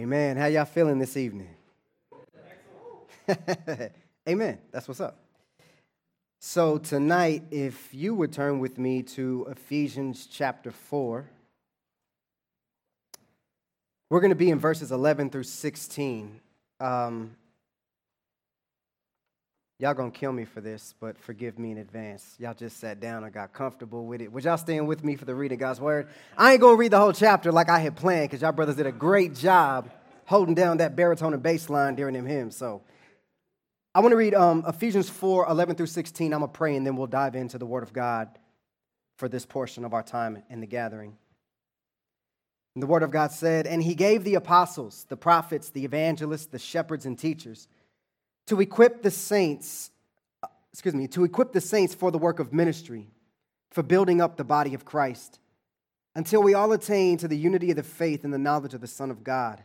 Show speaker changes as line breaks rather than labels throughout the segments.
Amen. How y'all feeling this evening? Amen. That's what's up. So, tonight, if you would turn with me to Ephesians chapter 4, we're going to be in verses 11 through 16. Um, y'all going to kill me for this, but forgive me in advance. Y'all just sat down and got comfortable with it. Would y'all stand with me for the reading of God's word? I ain't going to read the whole chapter like I had planned because y'all brothers did a great job holding down that baritone and bass line during them hymns. So, I want to read um, Ephesians 4 11 through 16. I'm going to pray and then we'll dive into the Word of God for this portion of our time in the gathering. And the Word of God said, And he gave the apostles, the prophets, the evangelists, the shepherds, and teachers to equip the saints, uh, excuse me, to equip the saints for the work of ministry, for building up the body of Christ, until we all attain to the unity of the faith and the knowledge of the Son of God,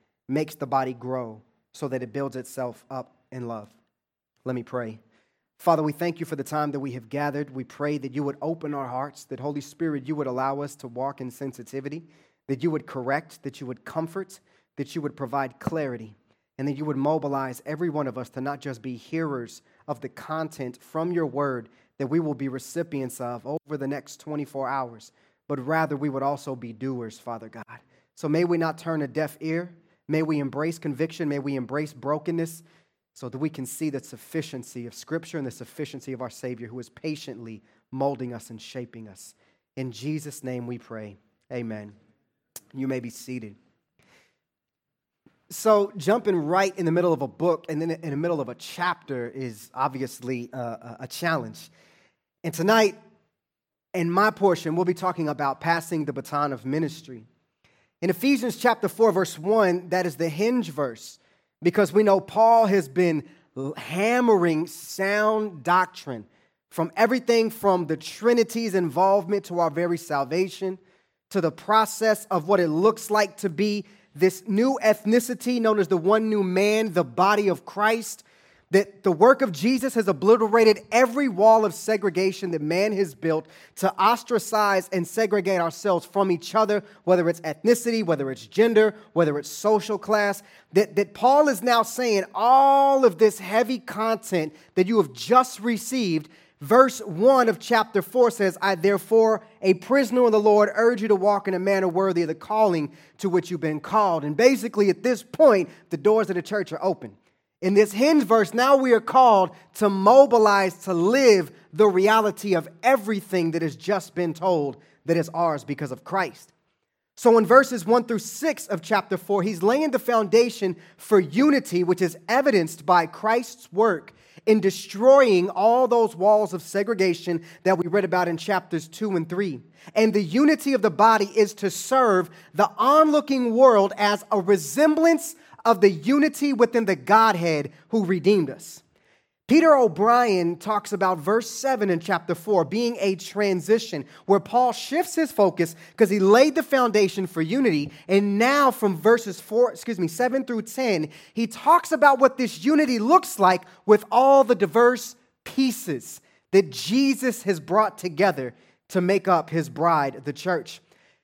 makes the body grow so that it builds itself up in love. Let me pray. Father, we thank you for the time that we have gathered. We pray that you would open our hearts, that Holy Spirit, you would allow us to walk in sensitivity, that you would correct, that you would comfort, that you would provide clarity, and that you would mobilize every one of us to not just be hearers of the content from your word that we will be recipients of over the next 24 hours, but rather we would also be doers, Father God. So may we not turn a deaf ear. May we embrace conviction. May we embrace brokenness so that we can see the sufficiency of Scripture and the sufficiency of our Savior who is patiently molding us and shaping us. In Jesus' name we pray. Amen. You may be seated. So, jumping right in the middle of a book and then in the middle of a chapter is obviously uh, a, a challenge. And tonight, in my portion, we'll be talking about passing the baton of ministry. In Ephesians chapter 4, verse 1, that is the hinge verse because we know Paul has been hammering sound doctrine from everything from the Trinity's involvement to our very salvation to the process of what it looks like to be this new ethnicity known as the one new man, the body of Christ, that the work of Jesus has obliterated every wall of segregation that man has built to ostracize and segregate ourselves from each other, whether it's ethnicity, whether it's gender, whether it's social class. That, that Paul is now saying all of this heavy content that you have just received. Verse 1 of chapter 4 says, I therefore, a prisoner of the Lord, urge you to walk in a manner worthy of the calling to which you've been called. And basically, at this point, the doors of the church are open. In this hinge verse, now we are called to mobilize to live the reality of everything that has just been told that is ours because of Christ. So, in verses 1 through 6 of chapter 4, he's laying the foundation for unity, which is evidenced by Christ's work in destroying all those walls of segregation that we read about in chapters 2 and 3. And the unity of the body is to serve the onlooking world as a resemblance of the unity within the Godhead who redeemed us. Peter O'Brien talks about verse 7 in chapter 4 being a transition where Paul shifts his focus because he laid the foundation for unity. And now, from verses 4, excuse me, 7 through 10, he talks about what this unity looks like with all the diverse pieces that Jesus has brought together to make up his bride, the church.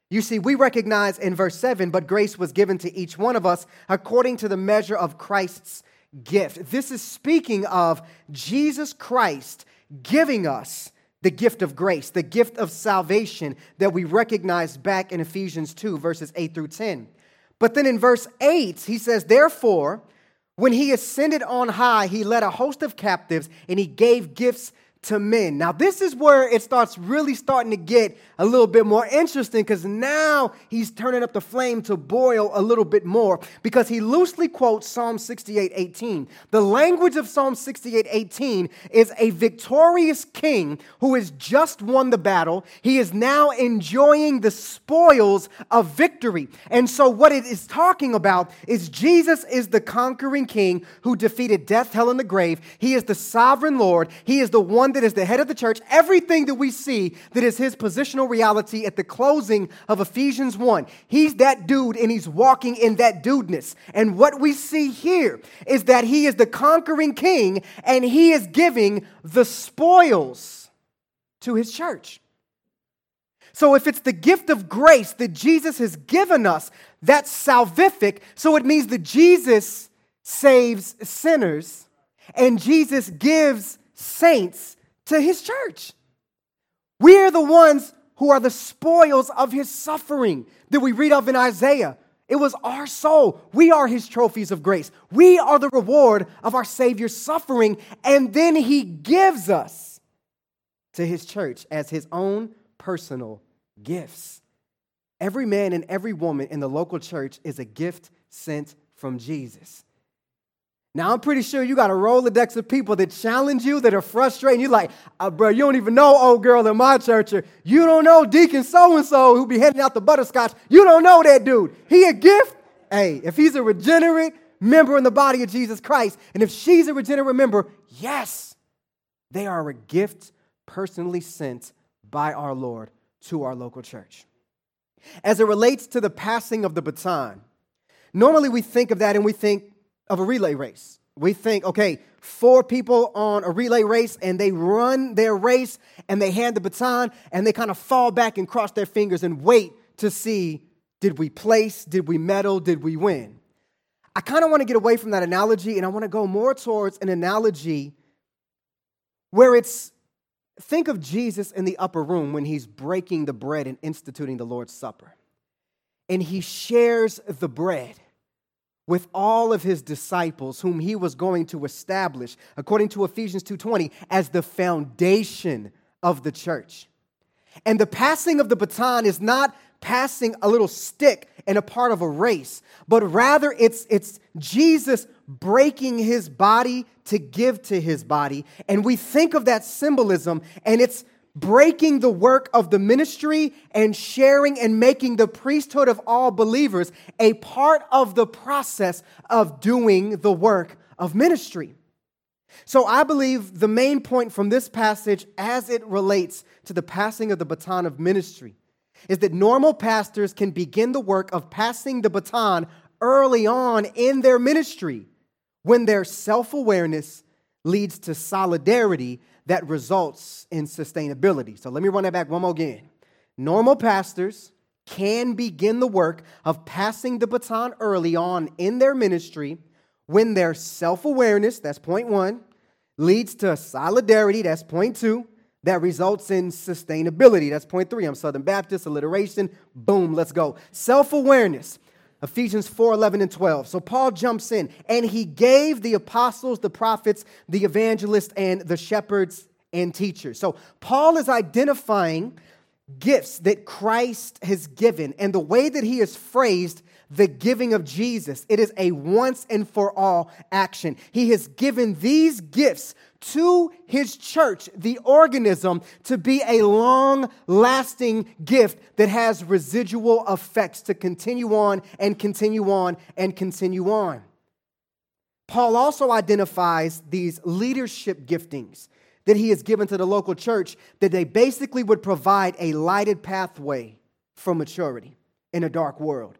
You see, we recognize in verse 7, but grace was given to each one of us according to the measure of Christ's gift. This is speaking of Jesus Christ giving us the gift of grace, the gift of salvation that we recognize back in Ephesians 2, verses 8 through 10. But then in verse 8, he says, Therefore, when he ascended on high, he led a host of captives and he gave gifts to men. Now, this is where it starts really starting to get a little bit more interesting because now he's turning up the flame to boil a little bit more because he loosely quotes Psalm 68 18. The language of Psalm 68 18 is a victorious king who has just won the battle. He is now enjoying the spoils of victory. And so, what it is talking about is Jesus is the conquering king who defeated death, hell, and the grave. He is the sovereign Lord. He is the one that is the head of the church. Everything that we see that is his positional reality at the closing of Ephesians 1. He's that dude and he's walking in that dudeness. And what we see here is that he is the conquering king and he is giving the spoils to his church. So, if it's the gift of grace that Jesus has given us, that's salvific. So, it means that Jesus saves sinners and Jesus gives saints to his church. We are the ones who are the spoils of his suffering that we read of in Isaiah. It was our soul. We are his trophies of grace. We are the reward of our Savior's suffering. And then he gives us to his church as his own personal gifts. Every man and every woman in the local church is a gift sent from Jesus. Now, I'm pretty sure you got a Rolodex of people that challenge you, that are frustrating. You're like, uh, bro, you don't even know old girl in my church. Or you don't know Deacon so and so who be handing out the butterscotch. You don't know that dude. He a gift? Hey, if he's a regenerate member in the body of Jesus Christ, and if she's a regenerate member, yes, they are a gift personally sent by our Lord to our local church. As it relates to the passing of the baton, normally we think of that and we think, of a relay race. We think, okay, four people on a relay race and they run their race and they hand the baton and they kind of fall back and cross their fingers and wait to see did we place, did we medal, did we win? I kind of want to get away from that analogy and I want to go more towards an analogy where it's think of Jesus in the upper room when he's breaking the bread and instituting the Lord's Supper. And he shares the bread with all of his disciples whom he was going to establish according to Ephesians 2:20 as the foundation of the church. And the passing of the baton is not passing a little stick and a part of a race, but rather it's it's Jesus breaking his body to give to his body. And we think of that symbolism and it's breaking the work of the ministry and sharing and making the priesthood of all believers a part of the process of doing the work of ministry. So I believe the main point from this passage as it relates to the passing of the baton of ministry is that normal pastors can begin the work of passing the baton early on in their ministry when their self awareness leads to solidarity that results in sustainability. So let me run that back one more again. Normal pastors can begin the work of passing the baton early on in their ministry when their self awareness, that's point one, leads to solidarity, that's point two, that results in sustainability, that's point three. I'm Southern Baptist, alliteration, boom, let's go. Self awareness Ephesians 4 11 and 12. So Paul jumps in and he gave the apostles, the prophets, the evangelists, and the shepherds and teachers. So Paul is identifying gifts that Christ has given and the way that he is phrased the giving of Jesus. It is a once and for all action. He has given these gifts to his church, the organism, to be a long lasting gift that has residual effects to continue on and continue on and continue on. Paul also identifies these leadership giftings that he has given to the local church that they basically would provide a lighted pathway for maturity in a dark world.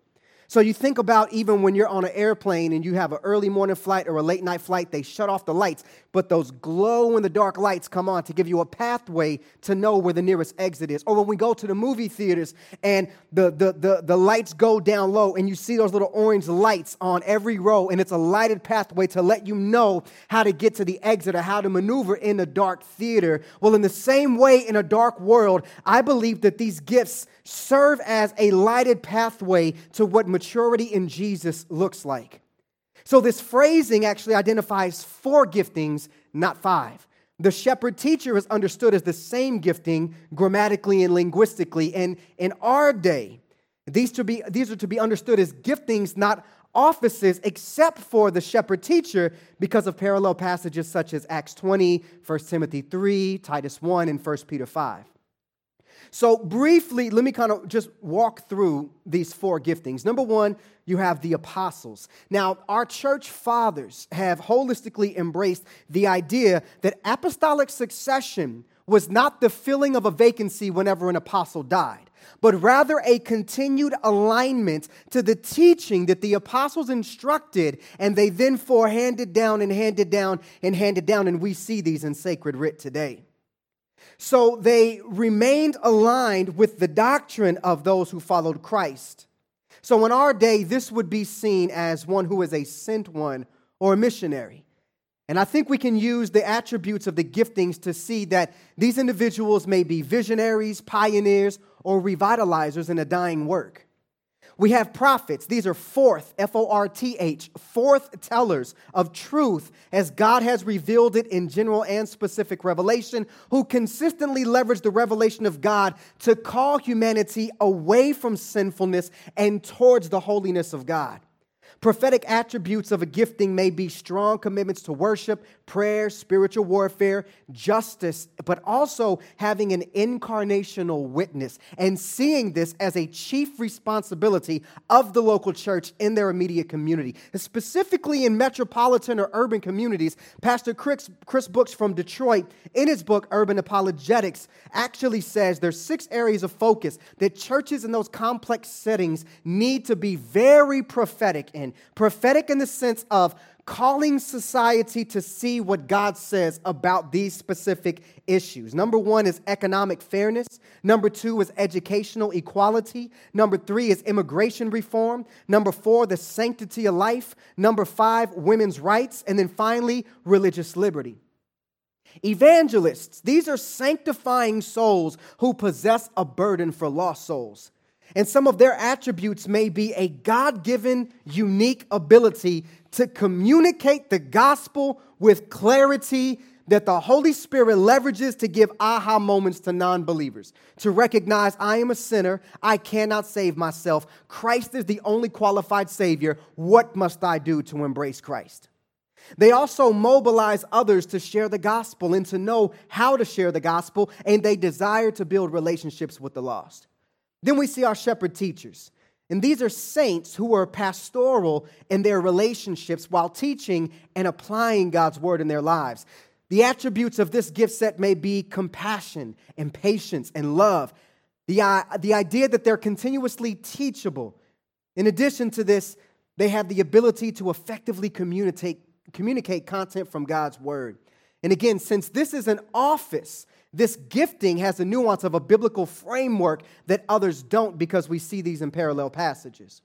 So you think about even when you're on an airplane and you have an early morning flight or a late night flight, they shut off the lights, but those glow in the dark lights come on to give you a pathway to know where the nearest exit is. Or when we go to the movie theaters and the, the, the, the lights go down low and you see those little orange lights on every row and it's a lighted pathway to let you know how to get to the exit or how to maneuver in a dark theater. Well, in the same way, in a dark world, I believe that these gifts serve as a lighted pathway to what maturity in Jesus looks like. So, this phrasing actually identifies four giftings, not five. The shepherd teacher is understood as the same gifting grammatically and linguistically. And in our day, these, to be, these are to be understood as giftings, not offices, except for the shepherd teacher, because of parallel passages such as Acts 20, 1 Timothy 3, Titus 1, and 1 Peter 5. So, briefly, let me kind of just walk through these four giftings. Number one, you have the apostles. Now, our church fathers have holistically embraced the idea that apostolic succession was not the filling of a vacancy whenever an apostle died, but rather a continued alignment to the teaching that the apostles instructed and they then for handed down and handed down and handed down. And we see these in sacred writ today. So they remained aligned with the doctrine of those who followed Christ. So in our day, this would be seen as one who is a sent one or a missionary. And I think we can use the attributes of the giftings to see that these individuals may be visionaries, pioneers, or revitalizers in a dying work. We have prophets. These are forth, F O R T H, forth tellers of truth as God has revealed it in general and specific revelation, who consistently leverage the revelation of God to call humanity away from sinfulness and towards the holiness of God. Prophetic attributes of a gifting may be strong commitments to worship, prayer, spiritual warfare, justice, but also having an incarnational witness and seeing this as a chief responsibility of the local church in their immediate community. Specifically in metropolitan or urban communities, Pastor Chris, Chris from Detroit, in his book Urban Apologetics, actually says there's six areas of focus that churches in those complex settings need to be very prophetic in. Prophetic in the sense of calling society to see what God says about these specific issues. Number one is economic fairness. Number two is educational equality. Number three is immigration reform. Number four, the sanctity of life. Number five, women's rights. And then finally, religious liberty. Evangelists, these are sanctifying souls who possess a burden for lost souls. And some of their attributes may be a God given, unique ability to communicate the gospel with clarity that the Holy Spirit leverages to give aha moments to non believers. To recognize I am a sinner, I cannot save myself. Christ is the only qualified Savior. What must I do to embrace Christ? They also mobilize others to share the gospel and to know how to share the gospel, and they desire to build relationships with the lost. Then we see our shepherd teachers. And these are saints who are pastoral in their relationships while teaching and applying God's word in their lives. The attributes of this gift set may be compassion and patience and love. The, uh, the idea that they're continuously teachable. In addition to this, they have the ability to effectively communicate, communicate content from God's word. And again, since this is an office, this gifting has the nuance of a biblical framework that others don't because we see these in parallel passages.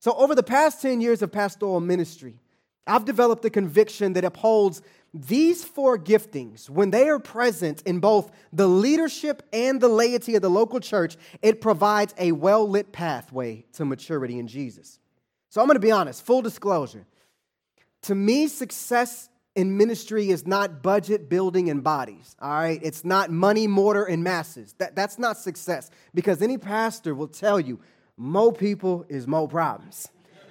So, over the past 10 years of pastoral ministry, I've developed a conviction that upholds these four giftings, when they are present in both the leadership and the laity of the local church, it provides a well lit pathway to maturity in Jesus. So, I'm going to be honest, full disclosure. To me, success in ministry is not budget building and bodies, all right? It's not money, mortar, and masses. That, that's not success because any pastor will tell you more people is more problems,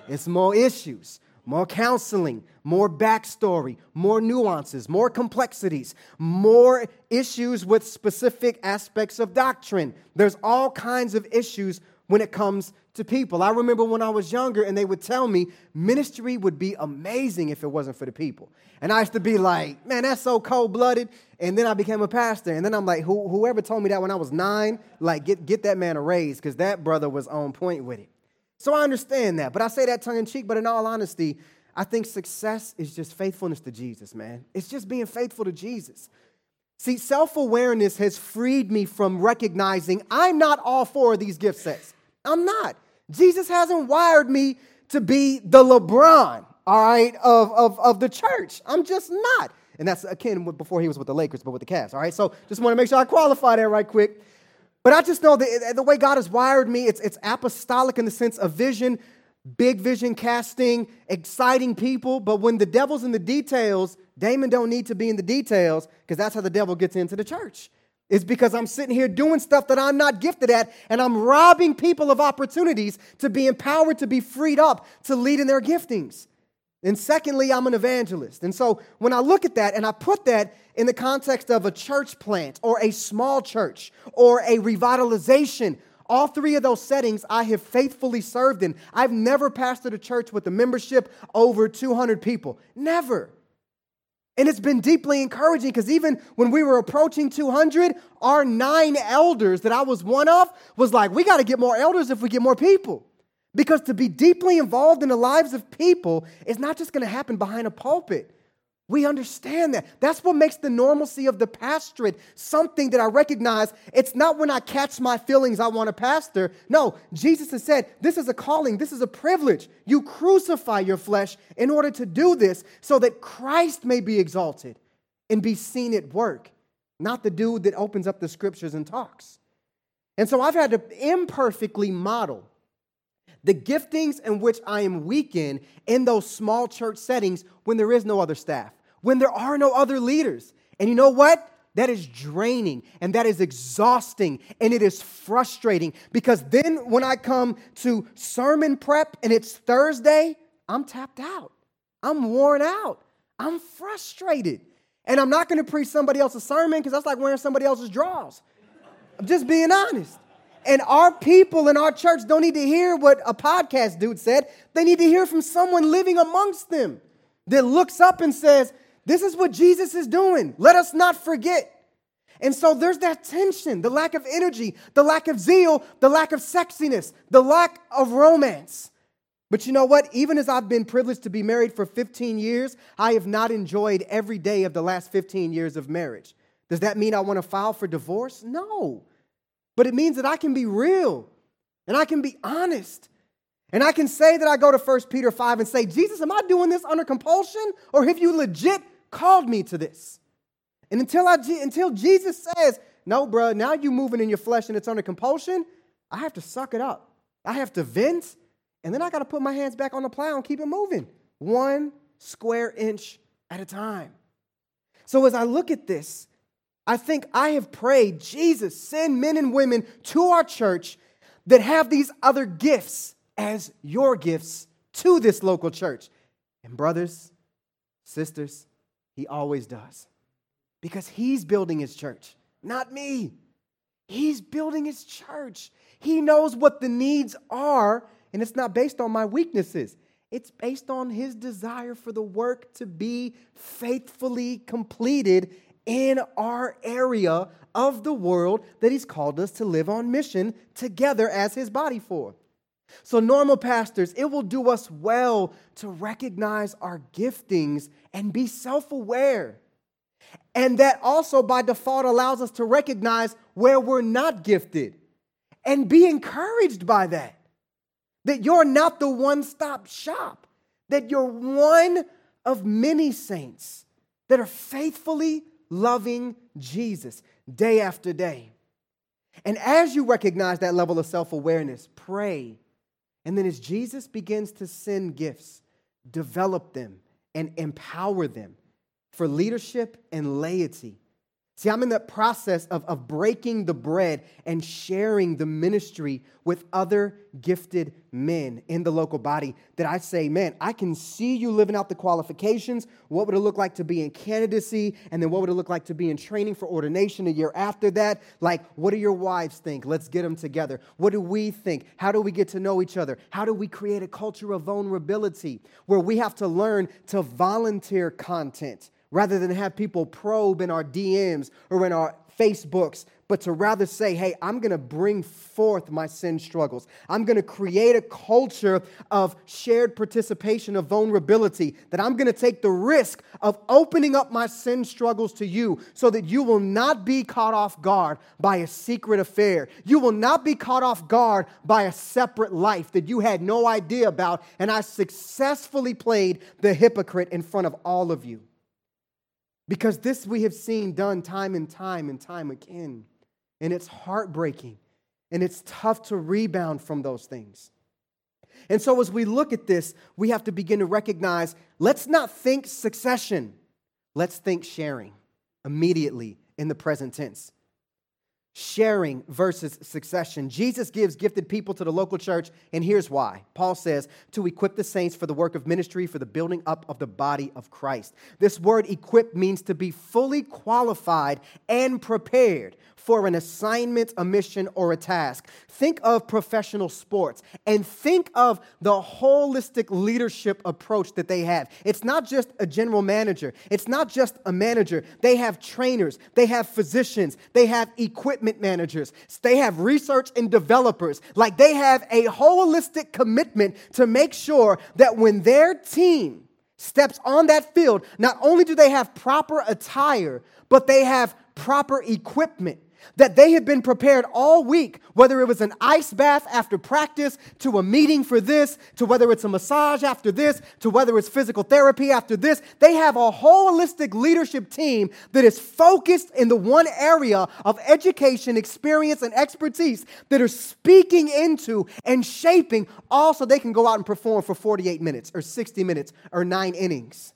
it's more issues, more counseling, more backstory, more nuances, more complexities, more issues with specific aspects of doctrine. There's all kinds of issues when it comes to people. I remember when I was younger and they would tell me ministry would be amazing if it wasn't for the people. And I used to be like, man, that's so cold blooded. And then I became a pastor. And then I'm like, Who, whoever told me that when I was nine, like, get, get that man a raise because that brother was on point with it. So I understand that. But I say that tongue in cheek. But in all honesty, I think success is just faithfulness to Jesus, man. It's just being faithful to Jesus. See, self awareness has freed me from recognizing I'm not all four of these gift sets. I'm not. Jesus hasn't wired me to be the LeBron, all right, of, of, of the church. I'm just not. And that's akin with before he was with the Lakers, but with the Cavs, all right? So just want to make sure I qualify that right quick. But I just know that the way God has wired me, it's, it's apostolic in the sense of vision, big vision casting, exciting people, but when the devil's in the details, Damon don't need to be in the details because that's how the devil gets into the church. It's because I'm sitting here doing stuff that I'm not gifted at, and I'm robbing people of opportunities to be empowered, to be freed up, to lead in their giftings. And secondly, I'm an evangelist. And so when I look at that and I put that in the context of a church plant or a small church or a revitalization, all three of those settings I have faithfully served in. I've never pastored a church with a membership over 200 people. Never. And it's been deeply encouraging because even when we were approaching 200, our nine elders that I was one of was like, we got to get more elders if we get more people. Because to be deeply involved in the lives of people is not just going to happen behind a pulpit. We understand that. That's what makes the normalcy of the pastorate something that I recognize. It's not when I catch my feelings I want to pastor. No, Jesus has said this is a calling, this is a privilege. You crucify your flesh in order to do this so that Christ may be exalted and be seen at work, not the dude that opens up the scriptures and talks. And so I've had to imperfectly model the giftings in which I am weak in in those small church settings when there is no other staff, when there are no other leaders. And you know what? That is draining and that is exhausting and it is frustrating because then when I come to sermon prep and it's Thursday, I'm tapped out. I'm worn out. I'm frustrated. And I'm not going to preach somebody else's sermon because that's like wearing somebody else's drawers. I'm just being honest. And our people in our church don't need to hear what a podcast dude said. They need to hear from someone living amongst them that looks up and says, This is what Jesus is doing. Let us not forget. And so there's that tension, the lack of energy, the lack of zeal, the lack of sexiness, the lack of romance. But you know what? Even as I've been privileged to be married for 15 years, I have not enjoyed every day of the last 15 years of marriage. Does that mean I want to file for divorce? No but it means that I can be real and I can be honest. And I can say that I go to 1 Peter 5 and say, Jesus, am I doing this under compulsion or have you legit called me to this? And until, I, until Jesus says, no, bro, now you're moving in your flesh and it's under compulsion, I have to suck it up. I have to vent, and then I got to put my hands back on the plow and keep it moving, one square inch at a time. So as I look at this, I think I have prayed, Jesus, send men and women to our church that have these other gifts as your gifts to this local church. And, brothers, sisters, he always does. Because he's building his church, not me. He's building his church. He knows what the needs are, and it's not based on my weaknesses. It's based on his desire for the work to be faithfully completed in our area of the world that He's called us to live on mission together as His body for. So, normal pastors, it will do us well to recognize our giftings and be self aware. And that also by default allows us to recognize where we're not gifted and be encouraged by that. That you're not the one stop shop, that you're one of many saints that are faithfully loving Jesus day after day. And as you recognize that level of self awareness, pray. And then as Jesus begins to send gifts, develop them and empower them for leadership and laity See, I'm in that process of, of breaking the bread and sharing the ministry with other gifted men in the local body that I say, man, I can see you living out the qualifications. What would it look like to be in candidacy? And then what would it look like to be in training for ordination a year after that? Like, what do your wives think? Let's get them together. What do we think? How do we get to know each other? How do we create a culture of vulnerability where we have to learn to volunteer content? Rather than have people probe in our DMs or in our Facebooks, but to rather say, hey, I'm gonna bring forth my sin struggles. I'm gonna create a culture of shared participation, of vulnerability, that I'm gonna take the risk of opening up my sin struggles to you so that you will not be caught off guard by a secret affair. You will not be caught off guard by a separate life that you had no idea about, and I successfully played the hypocrite in front of all of you. Because this we have seen done time and time and time again. And it's heartbreaking and it's tough to rebound from those things. And so, as we look at this, we have to begin to recognize let's not think succession, let's think sharing immediately in the present tense sharing versus succession. Jesus gives gifted people to the local church, and here's why. Paul says, to equip the saints for the work of ministry, for the building up of the body of Christ. This word equip means to be fully qualified and prepared for an assignment, a mission, or a task. Think of professional sports and think of the holistic leadership approach that they have. It's not just a general manager, it's not just a manager. They have trainers, they have physicians, they have equipment managers, they have research and developers. Like they have a holistic commitment to make sure that when their team steps on that field, not only do they have proper attire, but they have proper equipment that they had been prepared all week, whether it was an ice bath after practice, to a meeting for this, to whether it's a massage after this, to whether it's physical therapy after this. They have a holistic leadership team that is focused in the one area of education, experience, and expertise that are speaking into and shaping all so they can go out and perform for 48 minutes or 60 minutes or nine innings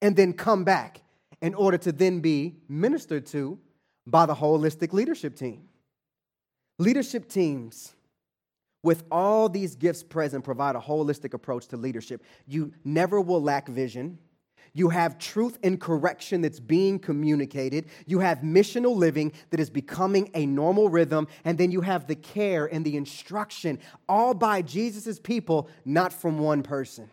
and then come back in order to then be ministered to by the holistic leadership team. Leadership teams with all these gifts present provide a holistic approach to leadership. You never will lack vision. You have truth and correction that's being communicated. You have missional living that is becoming a normal rhythm. And then you have the care and the instruction, all by Jesus' people, not from one person.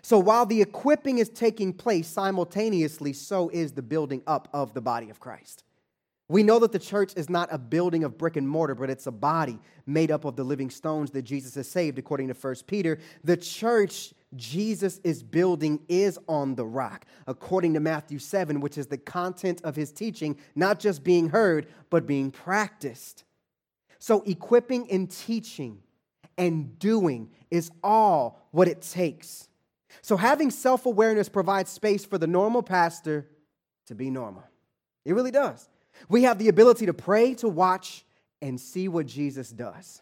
So while the equipping is taking place simultaneously, so is the building up of the body of Christ. We know that the church is not a building of brick and mortar, but it's a body made up of the living stones that Jesus has saved, according to 1 Peter. The church Jesus is building is on the rock, according to Matthew 7, which is the content of his teaching, not just being heard, but being practiced. So, equipping and teaching and doing is all what it takes. So, having self awareness provides space for the normal pastor to be normal. It really does. We have the ability to pray, to watch, and see what Jesus does.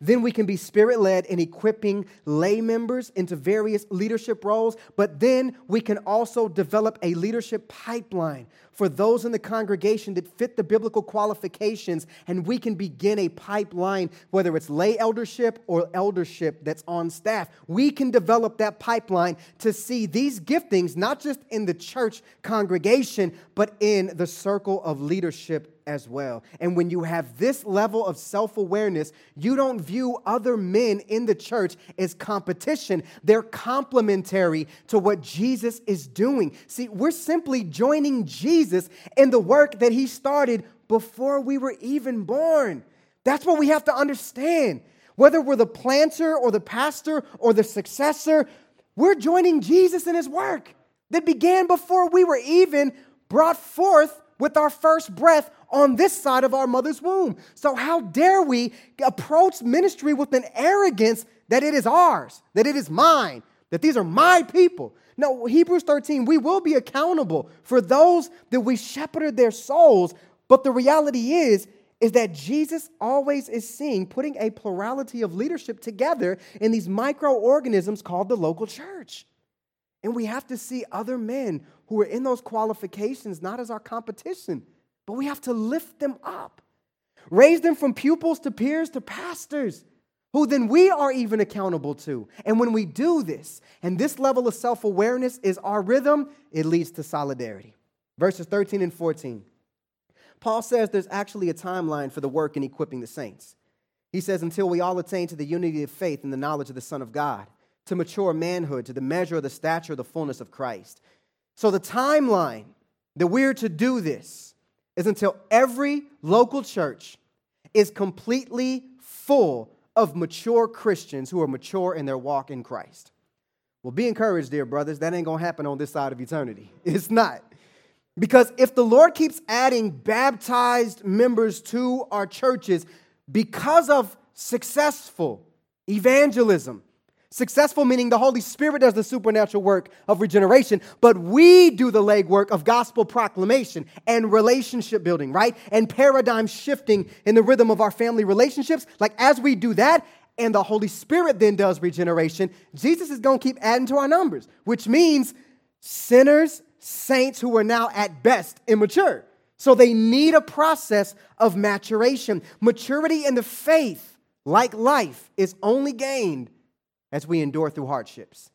Then we can be spirit led in equipping lay members into various leadership roles, but then we can also develop a leadership pipeline for those in the congregation that fit the biblical qualifications, and we can begin a pipeline, whether it's lay eldership or eldership that's on staff. We can develop that pipeline to see these giftings, not just in the church congregation, but in the circle of leadership as well. And when you have this level of self awareness, you don't view other men in the church as competition. They're complementary to what Jesus is doing. See, we're simply joining Jesus in the work that he started before we were even born. That's what we have to understand. Whether we're the planter or the pastor or the successor, we're joining Jesus in his work that began before we were even brought forth with our first breath on this side of our mother's womb. So, how dare we approach ministry with an arrogance that it is ours, that it is mine, that these are my people? No, Hebrews 13, we will be accountable for those that we shepherded their souls. But the reality is, is that Jesus always is seeing putting a plurality of leadership together in these microorganisms called the local church. And we have to see other men who are in those qualifications not as our competition, but we have to lift them up, raise them from pupils to peers to pastors, who then we are even accountable to. And when we do this, and this level of self awareness is our rhythm, it leads to solidarity. Verses 13 and 14. Paul says there's actually a timeline for the work in equipping the saints. He says, until we all attain to the unity of faith and the knowledge of the Son of God, to mature manhood, to the measure of the stature of the fullness of Christ. So, the timeline that we're to do this is until every local church is completely full of mature Christians who are mature in their walk in Christ. Well, be encouraged, dear brothers. That ain't going to happen on this side of eternity. It's not. Because if the Lord keeps adding baptized members to our churches because of successful evangelism, Successful meaning the Holy Spirit does the supernatural work of regeneration, but we do the legwork of gospel proclamation and relationship building, right? And paradigm shifting in the rhythm of our family relationships. Like as we do that, and the Holy Spirit then does regeneration, Jesus is going to keep adding to our numbers, which means sinners, saints who are now at best immature. So they need a process of maturation. Maturity in the faith, like life, is only gained as we endure through hardships.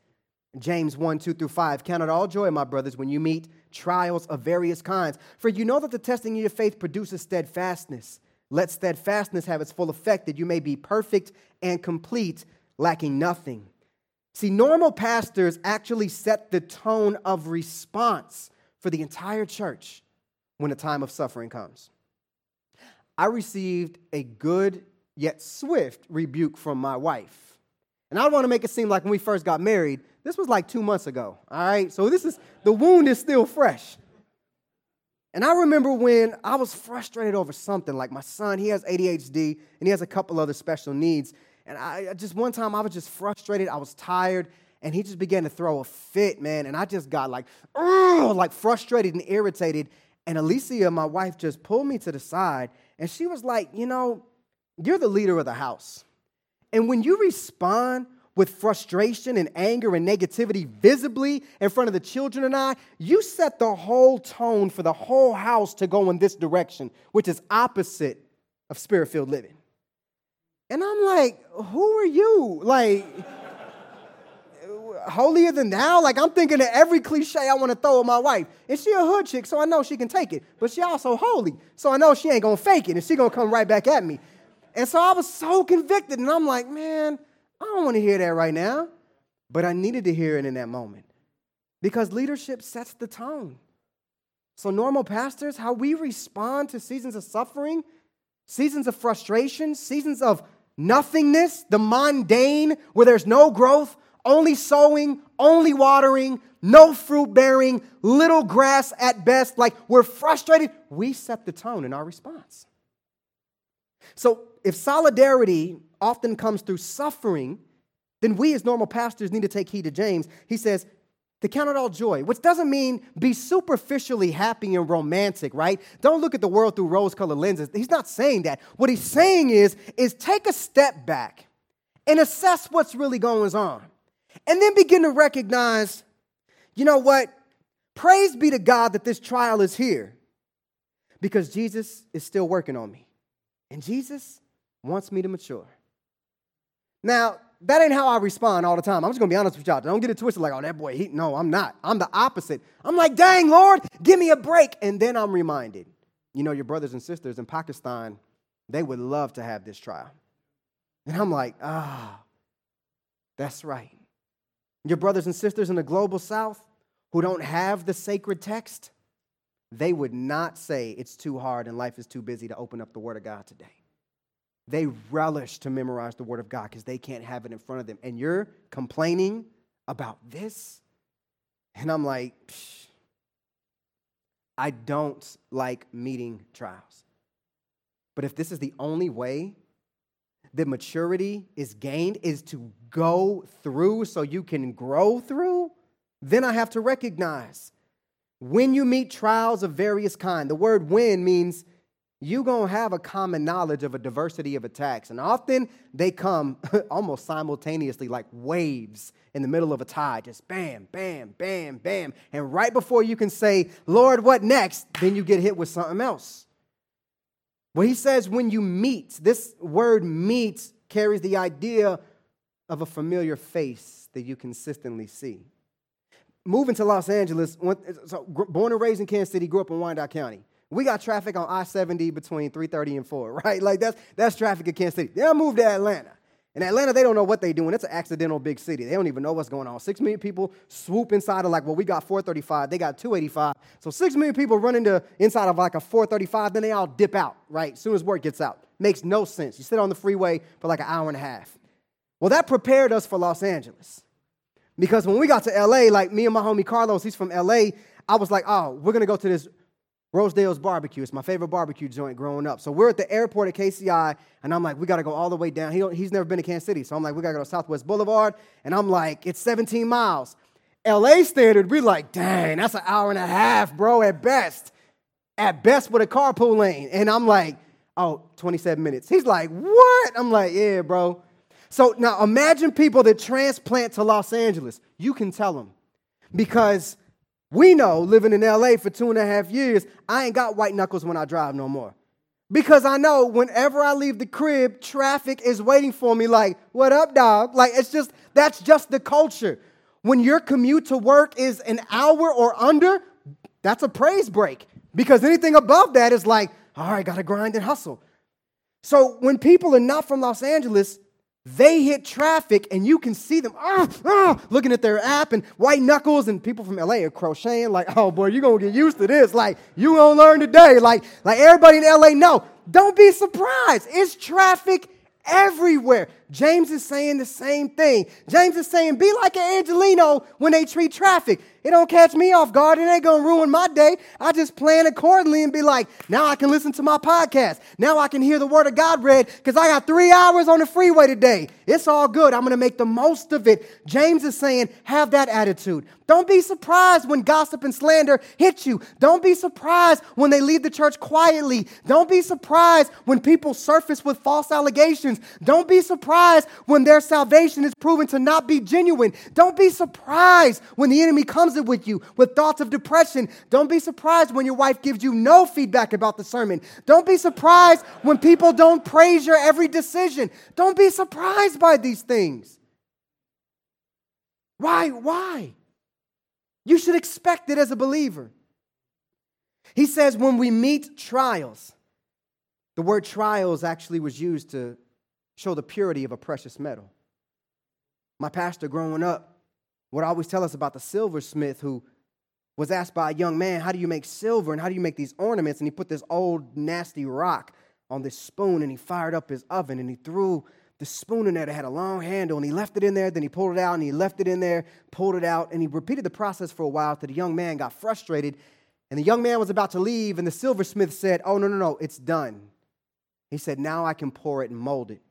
James 1 2 through 5. Count it all joy, my brothers, when you meet trials of various kinds. For you know that the testing of your faith produces steadfastness. Let steadfastness have its full effect, that you may be perfect and complete, lacking nothing. See, normal pastors actually set the tone of response for the entire church when a time of suffering comes. I received a good yet swift rebuke from my wife. And I don't want to make it seem like when we first got married, this was like two months ago, all right? So this is, the wound is still fresh. And I remember when I was frustrated over something, like my son, he has ADHD and he has a couple other special needs. And I just one time I was just frustrated, I was tired, and he just began to throw a fit, man. And I just got like, like frustrated and irritated. And Alicia, my wife, just pulled me to the side and she was like, You know, you're the leader of the house. And when you respond with frustration and anger and negativity visibly in front of the children and I, you set the whole tone for the whole house to go in this direction, which is opposite of spirit filled living. And I'm like, who are you? Like, holier than thou? Like, I'm thinking of every cliche I want to throw at my wife. And she a hood chick, so I know she can take it. But she also holy, so I know she ain't gonna fake it, and she gonna come right back at me. And so I was so convicted, and I'm like, man, I don't want to hear that right now. But I needed to hear it in that moment because leadership sets the tone. So, normal pastors, how we respond to seasons of suffering, seasons of frustration, seasons of nothingness, the mundane, where there's no growth, only sowing, only watering, no fruit bearing, little grass at best, like we're frustrated, we set the tone in our response. So, if solidarity often comes through suffering, then we as normal pastors need to take heed to James. He says, to count it all joy, which doesn't mean be superficially happy and romantic, right? Don't look at the world through rose colored lenses. He's not saying that. What he's saying is, is take a step back and assess what's really going on. And then begin to recognize, you know what? Praise be to God that this trial is here because Jesus is still working on me. And Jesus wants me to mature. Now, that ain't how I respond all the time. I'm just gonna be honest with y'all. Don't get it twisted like, oh, that boy, he, no, I'm not. I'm the opposite. I'm like, dang, Lord, give me a break. And then I'm reminded, you know, your brothers and sisters in Pakistan, they would love to have this trial. And I'm like, ah, oh, that's right. Your brothers and sisters in the global south who don't have the sacred text, they would not say it's too hard and life is too busy to open up the Word of God today. They relish to memorize the Word of God because they can't have it in front of them. And you're complaining about this? And I'm like, Psh, I don't like meeting trials. But if this is the only way that maturity is gained, is to go through so you can grow through, then I have to recognize when you meet trials of various kind, the word when means you're going to have a common knowledge of a diversity of attacks. And often they come almost simultaneously, like waves in the middle of a tide, just bam, bam, bam, bam. And right before you can say, Lord, what next? Then you get hit with something else. Well, he says, when you meet, this word meet carries the idea of a familiar face that you consistently see. Moving to Los Angeles, born and raised in Kansas City, grew up in Wyandotte County. We got traffic on I-70 between 330 and 4, right? Like that's that's traffic in Kansas City. They'll move to Atlanta. In Atlanta, they don't know what they're doing. It's an accidental big city. They don't even know what's going on. Six million people swoop inside of like, well, we got 435, they got 285. So six million people run into inside of like a 435, then they all dip out, right? As soon as work gets out. Makes no sense. You sit on the freeway for like an hour and a half. Well, that prepared us for Los Angeles. Because when we got to LA, like me and my homie Carlos, he's from LA, I was like, oh, we're gonna go to this Rosedale's Barbecue. It's my favorite barbecue joint growing up. So we're at the airport at KCI, and I'm like, we got to go all the way down. He, he's never been to Kansas City. So I'm like, we got to go to Southwest Boulevard. And I'm like, it's 17 miles. LA standard, we're like, dang, that's an hour and a half, bro, at best. At best with a carpool lane. And I'm like, oh, 27 minutes. He's like, what? I'm like, yeah, bro. So now imagine people that transplant to Los Angeles. You can tell them because we know living in LA for two and a half years, I ain't got white knuckles when I drive no more. Because I know whenever I leave the crib, traffic is waiting for me, like, what up, dog? Like, it's just, that's just the culture. When your commute to work is an hour or under, that's a praise break. Because anything above that is like, all right, gotta grind and hustle. So when people are not from Los Angeles, they hit traffic and you can see them ah, ah, looking at their app and white knuckles and people from LA are crocheting like, oh boy, you're gonna get used to this. Like, you gonna learn today. Like, like everybody in LA know. Don't be surprised. It's traffic everywhere. James is saying the same thing. James is saying, be like an Angeleno when they treat traffic. It don't catch me off guard. It ain't gonna ruin my day. I just plan accordingly and be like, now I can listen to my podcast. Now I can hear the word of God read because I got three hours on the freeway today. It's all good. I'm gonna make the most of it. James is saying, have that attitude. Don't be surprised when gossip and slander hit you. Don't be surprised when they leave the church quietly. Don't be surprised when people surface with false allegations. Don't be surprised when their salvation is proven to not be genuine. Don't be surprised when the enemy comes it with you with thoughts of depression. Don't be surprised when your wife gives you no feedback about the sermon. Don't be surprised when people don't praise your every decision. Don't be surprised by these things. Why? Why? You should expect it as a believer. He says, when we meet trials, the word trials actually was used to show the purity of a precious metal. My pastor growing up would always tell us about the silversmith who was asked by a young man, How do you make silver and how do you make these ornaments? And he put this old nasty rock on this spoon and he fired up his oven and he threw the spoon in there that had a long handle and he left it in there. Then he pulled it out and he left it in there, pulled it out, and he repeated the process for a while until the young man got frustrated. And the young man was about to leave, and the silversmith said, Oh, no, no, no, it's done. He said, Now I can pour it and mold it.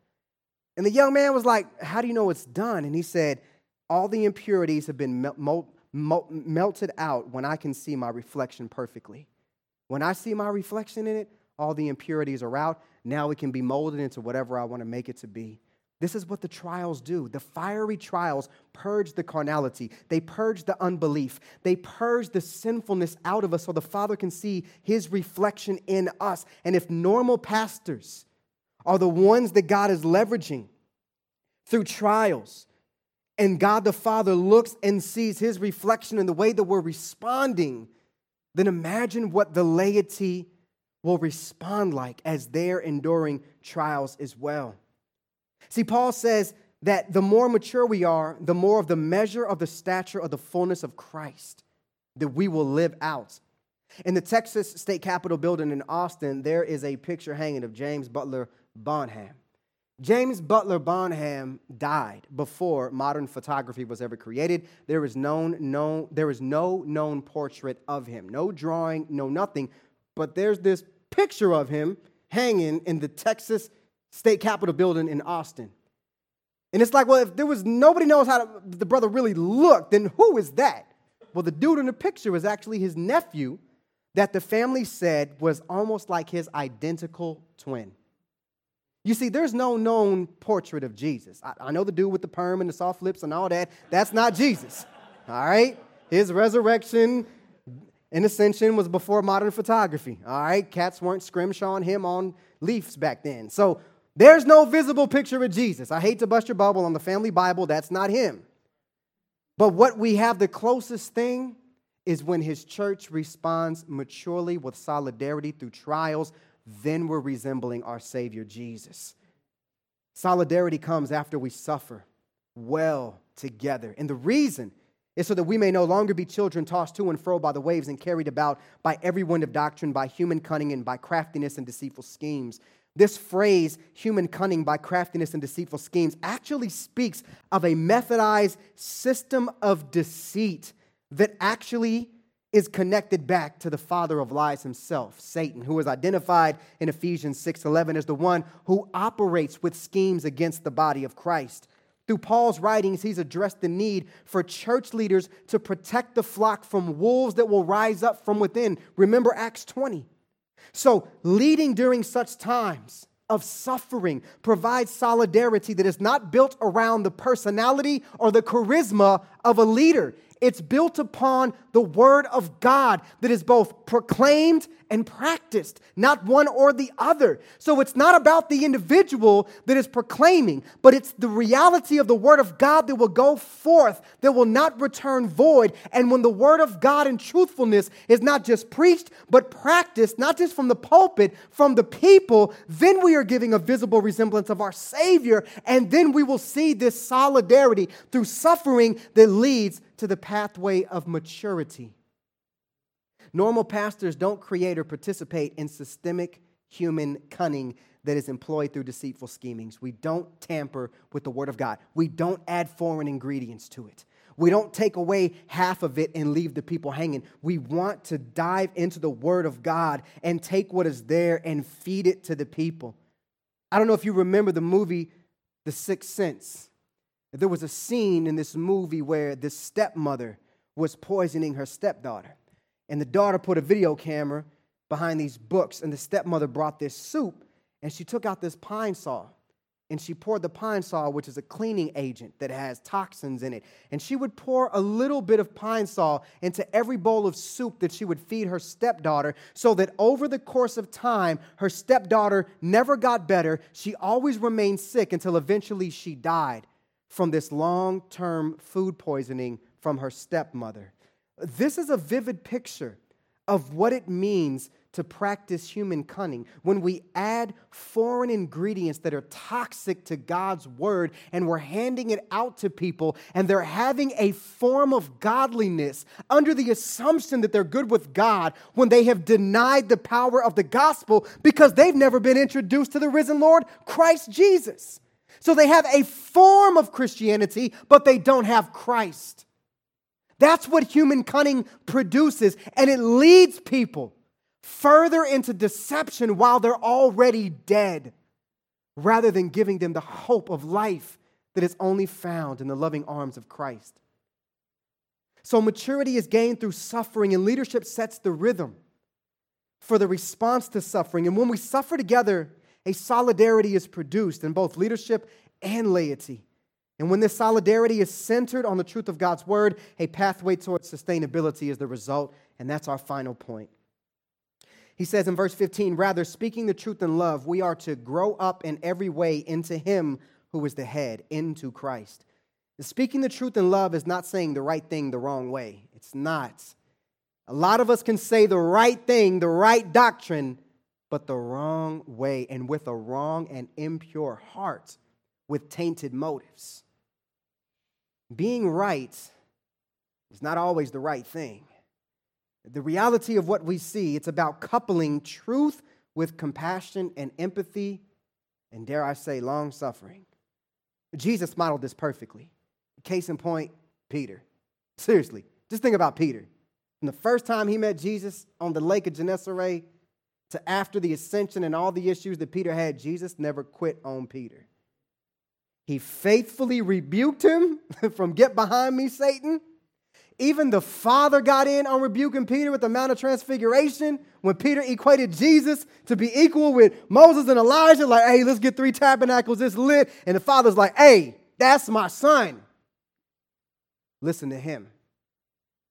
And the young man was like, How do you know it's done? And he said, all the impurities have been mel- mel- melted out when I can see my reflection perfectly. When I see my reflection in it, all the impurities are out. Now it can be molded into whatever I want to make it to be. This is what the trials do. The fiery trials purge the carnality. They purge the unbelief. They purge the sinfulness out of us so the Father can see his reflection in us. And if normal pastors are the ones that God is leveraging through trials, and God the Father looks and sees his reflection in the way that we're responding, then imagine what the laity will respond like as they're enduring trials as well. See, Paul says that the more mature we are, the more of the measure of the stature of the fullness of Christ that we will live out. In the Texas State Capitol building in Austin, there is a picture hanging of James Butler Bonham. James Butler Bonham died before modern photography was ever created. There is, known, known, there is no known portrait of him, no drawing, no nothing. But there's this picture of him hanging in the Texas State Capitol building in Austin. And it's like, well, if there was nobody knows how to, the brother really looked, then who is that? Well, the dude in the picture was actually his nephew that the family said was almost like his identical twin. You see, there's no known portrait of Jesus. I, I, know the dude with the perm and the soft lips and all that. That's not Jesus. All right? His resurrection and ascension was before modern photography. All right? Cats weren't scrimshawing him on leaves back then. So there's no visible picture of Jesus. I hate to bust your bubble on the family Bible. That's not him. But what we have the closest thing is when his church responds maturely with solidarity through trials then we're resembling our Savior Jesus. Solidarity comes after we suffer well together. And the reason is so that we may no longer be children tossed to and fro by the waves and carried about by every wind of doctrine, by human cunning and by craftiness and deceitful schemes. This phrase, human cunning by craftiness and deceitful schemes, actually speaks of a methodized system of deceit that actually is connected back to the father of lies himself, Satan, who is identified in Ephesians 6:11 as the one who operates with schemes against the body of Christ. Through Paul's writings, he's addressed the need for church leaders to protect the flock from wolves that will rise up from within. Remember Acts 20. So, leading during such times of suffering, provides solidarity that is not built around the personality or the charisma of a leader. It's built upon the word of God that is both proclaimed and practiced, not one or the other. So it's not about the individual that is proclaiming, but it's the reality of the word of God that will go forth, that will not return void. And when the word of God in truthfulness is not just preached, but practiced, not just from the pulpit, from the people, then we are giving a visible resemblance of our Savior. And then we will see this solidarity through suffering that leads to the pathway of maturity. Normal pastors don't create or participate in systemic human cunning that is employed through deceitful schemings. We don't tamper with the Word of God. We don't add foreign ingredients to it. We don't take away half of it and leave the people hanging. We want to dive into the Word of God and take what is there and feed it to the people. I don't know if you remember the movie The Sixth Sense. There was a scene in this movie where this stepmother was poisoning her stepdaughter. And the daughter put a video camera behind these books, and the stepmother brought this soup, and she took out this Pine-Sol, and she poured the Pine-Sol, which is a cleaning agent that has toxins in it. And she would pour a little bit of Pine-Sol into every bowl of soup that she would feed her stepdaughter, so that over the course of time, her stepdaughter never got better. She always remained sick until eventually she died from this long term food poisoning from her stepmother. This is a vivid picture of what it means to practice human cunning. When we add foreign ingredients that are toxic to God's word and we're handing it out to people and they're having a form of godliness under the assumption that they're good with God when they have denied the power of the gospel because they've never been introduced to the risen Lord, Christ Jesus. So they have a form of Christianity, but they don't have Christ. That's what human cunning produces, and it leads people further into deception while they're already dead, rather than giving them the hope of life that is only found in the loving arms of Christ. So, maturity is gained through suffering, and leadership sets the rhythm for the response to suffering. And when we suffer together, a solidarity is produced in both leadership and laity. And when this solidarity is centered on the truth of God's word, a pathway towards sustainability is the result. And that's our final point. He says in verse 15, rather, speaking the truth in love, we are to grow up in every way into Him who is the head, into Christ. And speaking the truth in love is not saying the right thing the wrong way. It's not. A lot of us can say the right thing, the right doctrine, but the wrong way and with a wrong and impure heart, with tainted motives. Being right is not always the right thing. The reality of what we see, it's about coupling truth with compassion and empathy, and dare I say, long suffering. Jesus modeled this perfectly. Case in point, Peter. Seriously, just think about Peter. From the first time he met Jesus on the lake of Gennesaret to after the ascension and all the issues that Peter had, Jesus never quit on Peter. He faithfully rebuked him from get behind me, Satan. Even the Father got in on rebuking Peter with the Mount of Transfiguration when Peter equated Jesus to be equal with Moses and Elijah, like, hey, let's get three tabernacles, this lit. And the Father's like, hey, that's my son. Listen to him.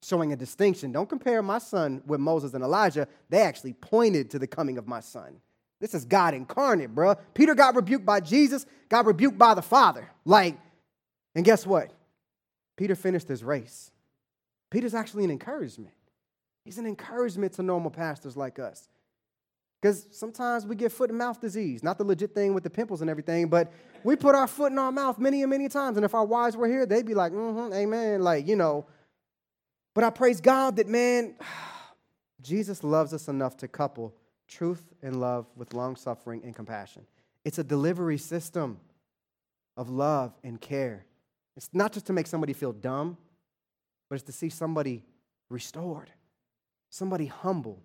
Showing a distinction. Don't compare my son with Moses and Elijah. They actually pointed to the coming of my son. This is God incarnate, bro. Peter got rebuked by Jesus, got rebuked by the Father. Like, and guess what? Peter finished his race. Peter's actually an encouragement. He's an encouragement to normal pastors like us. Because sometimes we get foot and mouth disease, not the legit thing with the pimples and everything, but we put our foot in our mouth many and many times. And if our wives were here, they'd be like, mm-hmm, amen. Like, you know. But I praise God that, man, Jesus loves us enough to couple truth and love with long suffering and compassion. It's a delivery system of love and care. It's not just to make somebody feel dumb, but it's to see somebody restored, somebody humble,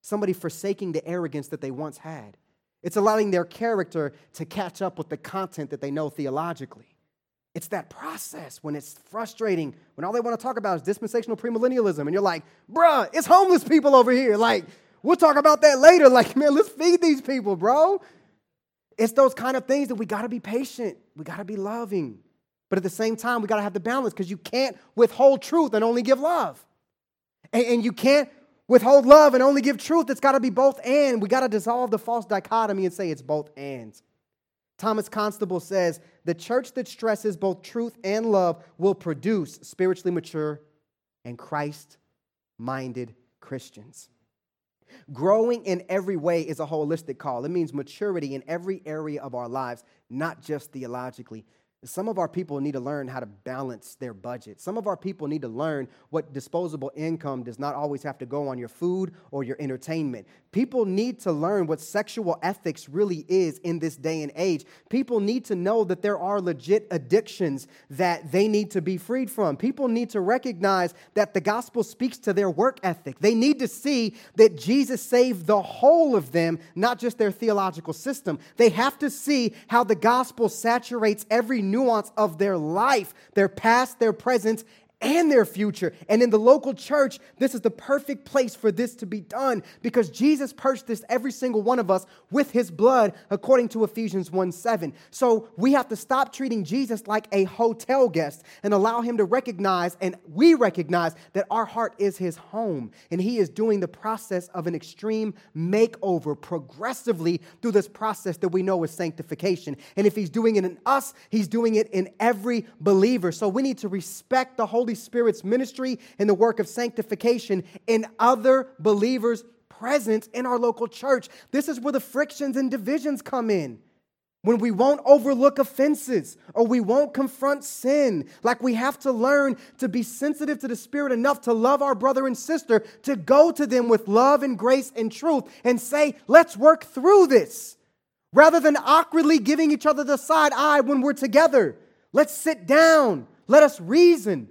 somebody forsaking the arrogance that they once had. It's allowing their character to catch up with the content that they know theologically. It's that process when it's frustrating, when all they want to talk about is dispensational premillennialism, and you're like, bruh, it's homeless people over here. Like, We'll talk about that later. Like, man, let's feed these people, bro. It's those kind of things that we got to be patient. We got to be loving. But at the same time, we got to have the balance because you can't withhold truth and only give love. And, and you can't withhold love and only give truth. It's got to be both and. We got to dissolve the false dichotomy and say it's both and. Thomas Constable says the church that stresses both truth and love will produce spiritually mature and Christ minded Christians. Growing in every way is a holistic call. It means maturity in every area of our lives, not just theologically. Some of our people need to learn how to balance their budget. Some of our people need to learn what disposable income does not always have to go on your food or your entertainment. People need to learn what sexual ethics really is in this day and age. People need to know that there are legit addictions that they need to be freed from. People need to recognize that the gospel speaks to their work ethic. They need to see that Jesus saved the whole of them, not just their theological system. They have to see how the gospel saturates every nuance of their life, their past, their present, and their future. And in the local church, this is the perfect place for this to be done because Jesus purchased every single one of us with his blood, according to Ephesians 1 7. So we have to stop treating Jesus like a hotel guest and allow him to recognize, and we recognize that our heart is his home. And he is doing the process of an extreme makeover progressively through this process that we know is sanctification. And if he's doing it in us, he's doing it in every believer. So we need to respect the Holy Holy Spirit's ministry and the work of sanctification in other believers' presence in our local church. This is where the frictions and divisions come in. When we won't overlook offenses or we won't confront sin, like we have to learn to be sensitive to the Spirit enough to love our brother and sister, to go to them with love and grace and truth and say, let's work through this. Rather than awkwardly giving each other the side eye when we're together, let's sit down, let us reason,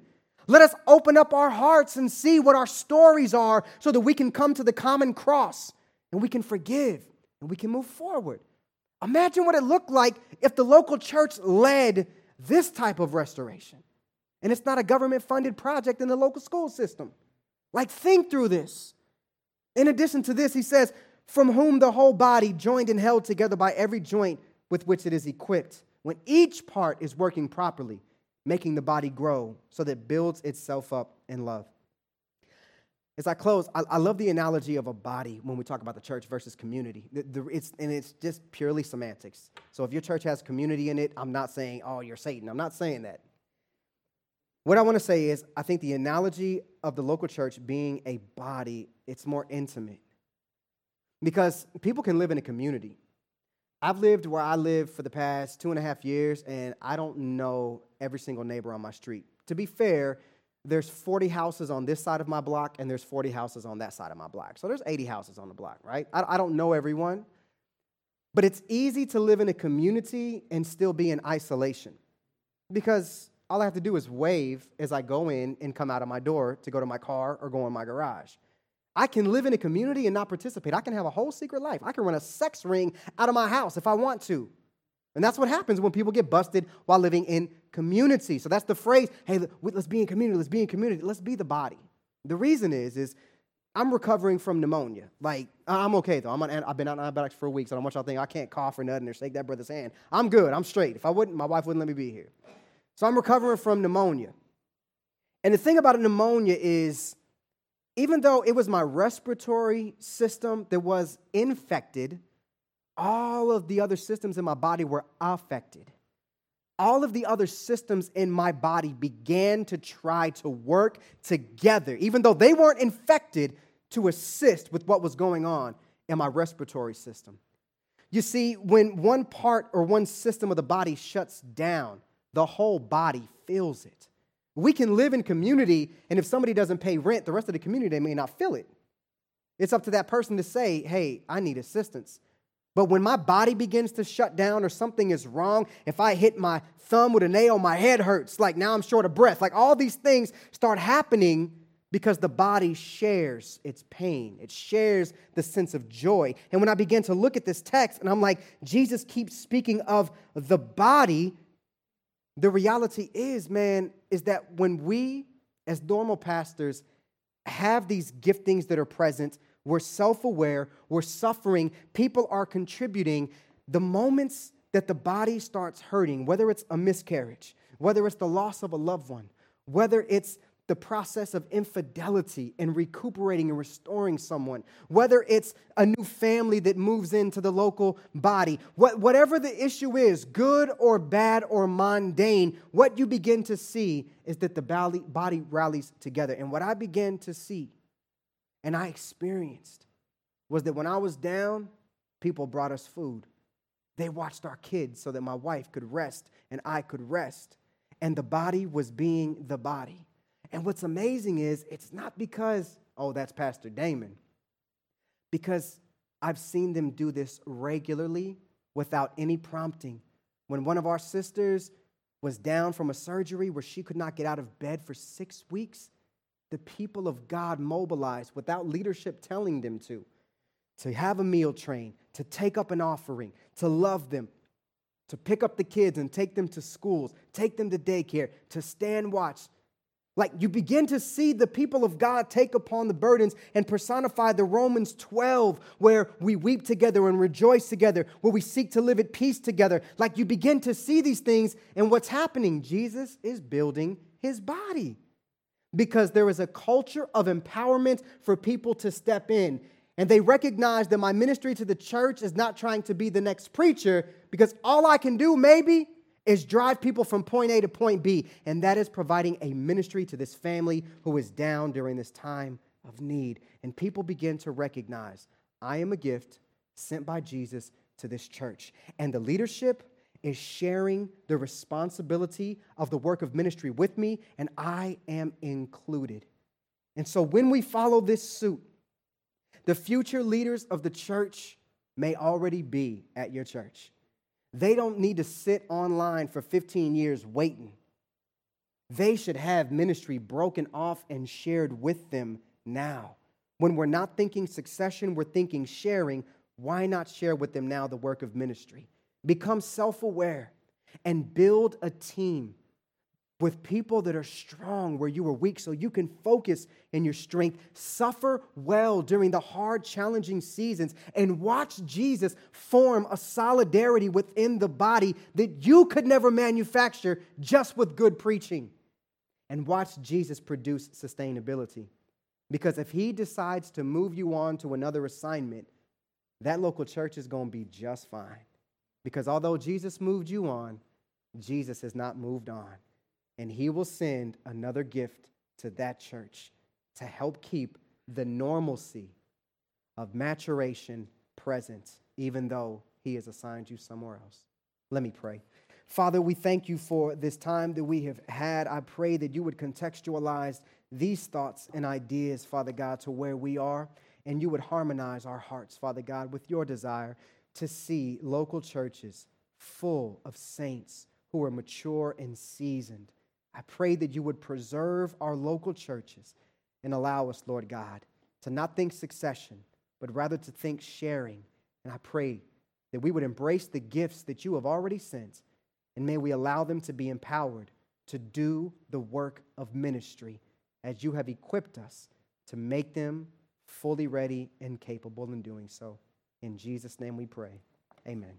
let us open up our hearts and see what our stories are so that we can come to the common cross and we can forgive and we can move forward. Imagine what it looked like if the local church led this type of restoration. And it's not a government funded project in the local school system. Like, think through this. In addition to this, he says, From whom the whole body, joined and held together by every joint with which it is equipped, when each part is working properly, making the body grow so that it builds itself up in love. As I close, I, I, love the analogy of a body when we talk about the church versus community. The, the, it's, and it's just purely semantics. So if your church has community in it, I'm not saying, oh, you're Satan. I'm not saying that. What I want to say is, I think the analogy of the local church being a body, it's more intimate. Because people can live in a community. I've lived where I live for the past two and a half years, and I don't know every single neighbor on my street. To be fair, there's 40 houses on this side of my block, and there's 40 houses on that side of my block. So there's 80 houses on the block, right? I, I don't know everyone. But it's easy to live in a community and still be in isolation because all I have to do is wave as I go in and come out of my door to go to my car or go in my garage. I can live in a community and not participate. I can have a whole secret life. I can run a sex ring out of my house if I want to. And that's what happens when people get busted while living in community. So that's the phrase, hey, let's be in community, let's be in community, let's be the body. The reason is, is I'm recovering from pneumonia. Like, I'm okay though. I'm on, I've been on antibiotics for a week, so I don't want y'all to think I can't cough or nothing or shake that brother's hand. I'm good. I'm straight. If I wouldn't, my wife wouldn't let me be here. So I'm recovering from pneumonia. And the thing about pneumonia is even though it was my respiratory system that was infected, all of the other systems in my body were affected. All of the other systems in my body began to try to work together, even though they weren't infected, to assist with what was going on in my respiratory system. You see, when one part or one system of the body shuts down, the whole body feels it. We can live in community, and if somebody doesn't pay rent, the rest of the community may not feel it. It's up to that person to say, hey, I need assistance. But when my body begins to shut down or something is wrong, if I hit my thumb with a nail, my head hurts, like now I'm short of breath. Like all these things start happening because the body shares its pain, it shares the sense of joy. And when I begin to look at this text and I'm like, Jesus keeps speaking of the body, the reality is, man, is that when we, as normal pastors, have these giftings that are present, we're self aware, we're suffering, people are contributing. the moments that the body starts hurting, whether it's a miscarriage, whether it's the loss of a loved one, whether it's the process of infidelity and recuperating and restoring someone, whether it's a new family that moves into the local body, what, whatever the issue is, good or bad or mundane, what you begin to see is that the body, body rallies together. And what I began to see and I experienced was that when I was down, people brought us food. They watched our kids so that my wife could rest and I could rest. And the body was being the body. And what's amazing is it's not because, oh, that's Pastor Damon, because I've seen them do this regularly without any prompting. When one of our sisters was down from a surgery where she could not get out of bed for six weeks, the people of God mobilized without leadership telling them to, to have a meal train, to take up an offering, to love them, to pick up the kids and take them to schools, take them to daycare, to stand watch, like you begin to see the people of God take upon the burdens and personify the Romans 12, where we weep together and rejoice together, where we seek to live at peace together. Like you begin to see these things, and what's happening? Jesus is building his body because there is a culture of empowerment for people to step in. And they recognize that my ministry to the church is not trying to be the next preacher because all I can do, maybe, is drive people from point A to point B, and that is providing a ministry to this family who is down during this time of need. And people begin to recognize I am a gift sent by Jesus to this church. And the leadership is sharing the responsibility of the work of ministry with me, and I am included. And so when we follow this suit, the future leaders of the church may already be at your church. They don't need to sit online for 15 years waiting. They should have ministry broken off and shared with them now. When we're not thinking succession, we're thinking sharing. Why not share with them now the work of ministry? Become self aware and build a team with people that are strong where you are weak so you can focus in your strength. Suffer well during the hard, challenging seasons and watch Jesus form a solidarity within the body that you could never manufacture just with good preaching. And watch Jesus produce sustainability. Because if he decides to move you on to another assignment, that local church is going to be just fine. Because although Jesus moved you on, Jesus has not moved on and he will send another gift to that church to help keep the normalcy of maturation present, even though he has assigned you somewhere else. Let me pray. Father, we thank you for this time that we have had. I pray that you would contextualize these thoughts and ideas, Father God, to where we are, and you would harmonize our hearts, Father God, with your desire to see local churches full of saints who are mature and seasoned I pray that you would preserve our local churches and allow us, Lord God, to not think succession, but rather to think sharing. And I pray that we would embrace the gifts that you have already sent, and may we allow them to be empowered to do the work of ministry as you have equipped us to make them fully ready and capable in doing so. In Jesus' name we pray. Amen.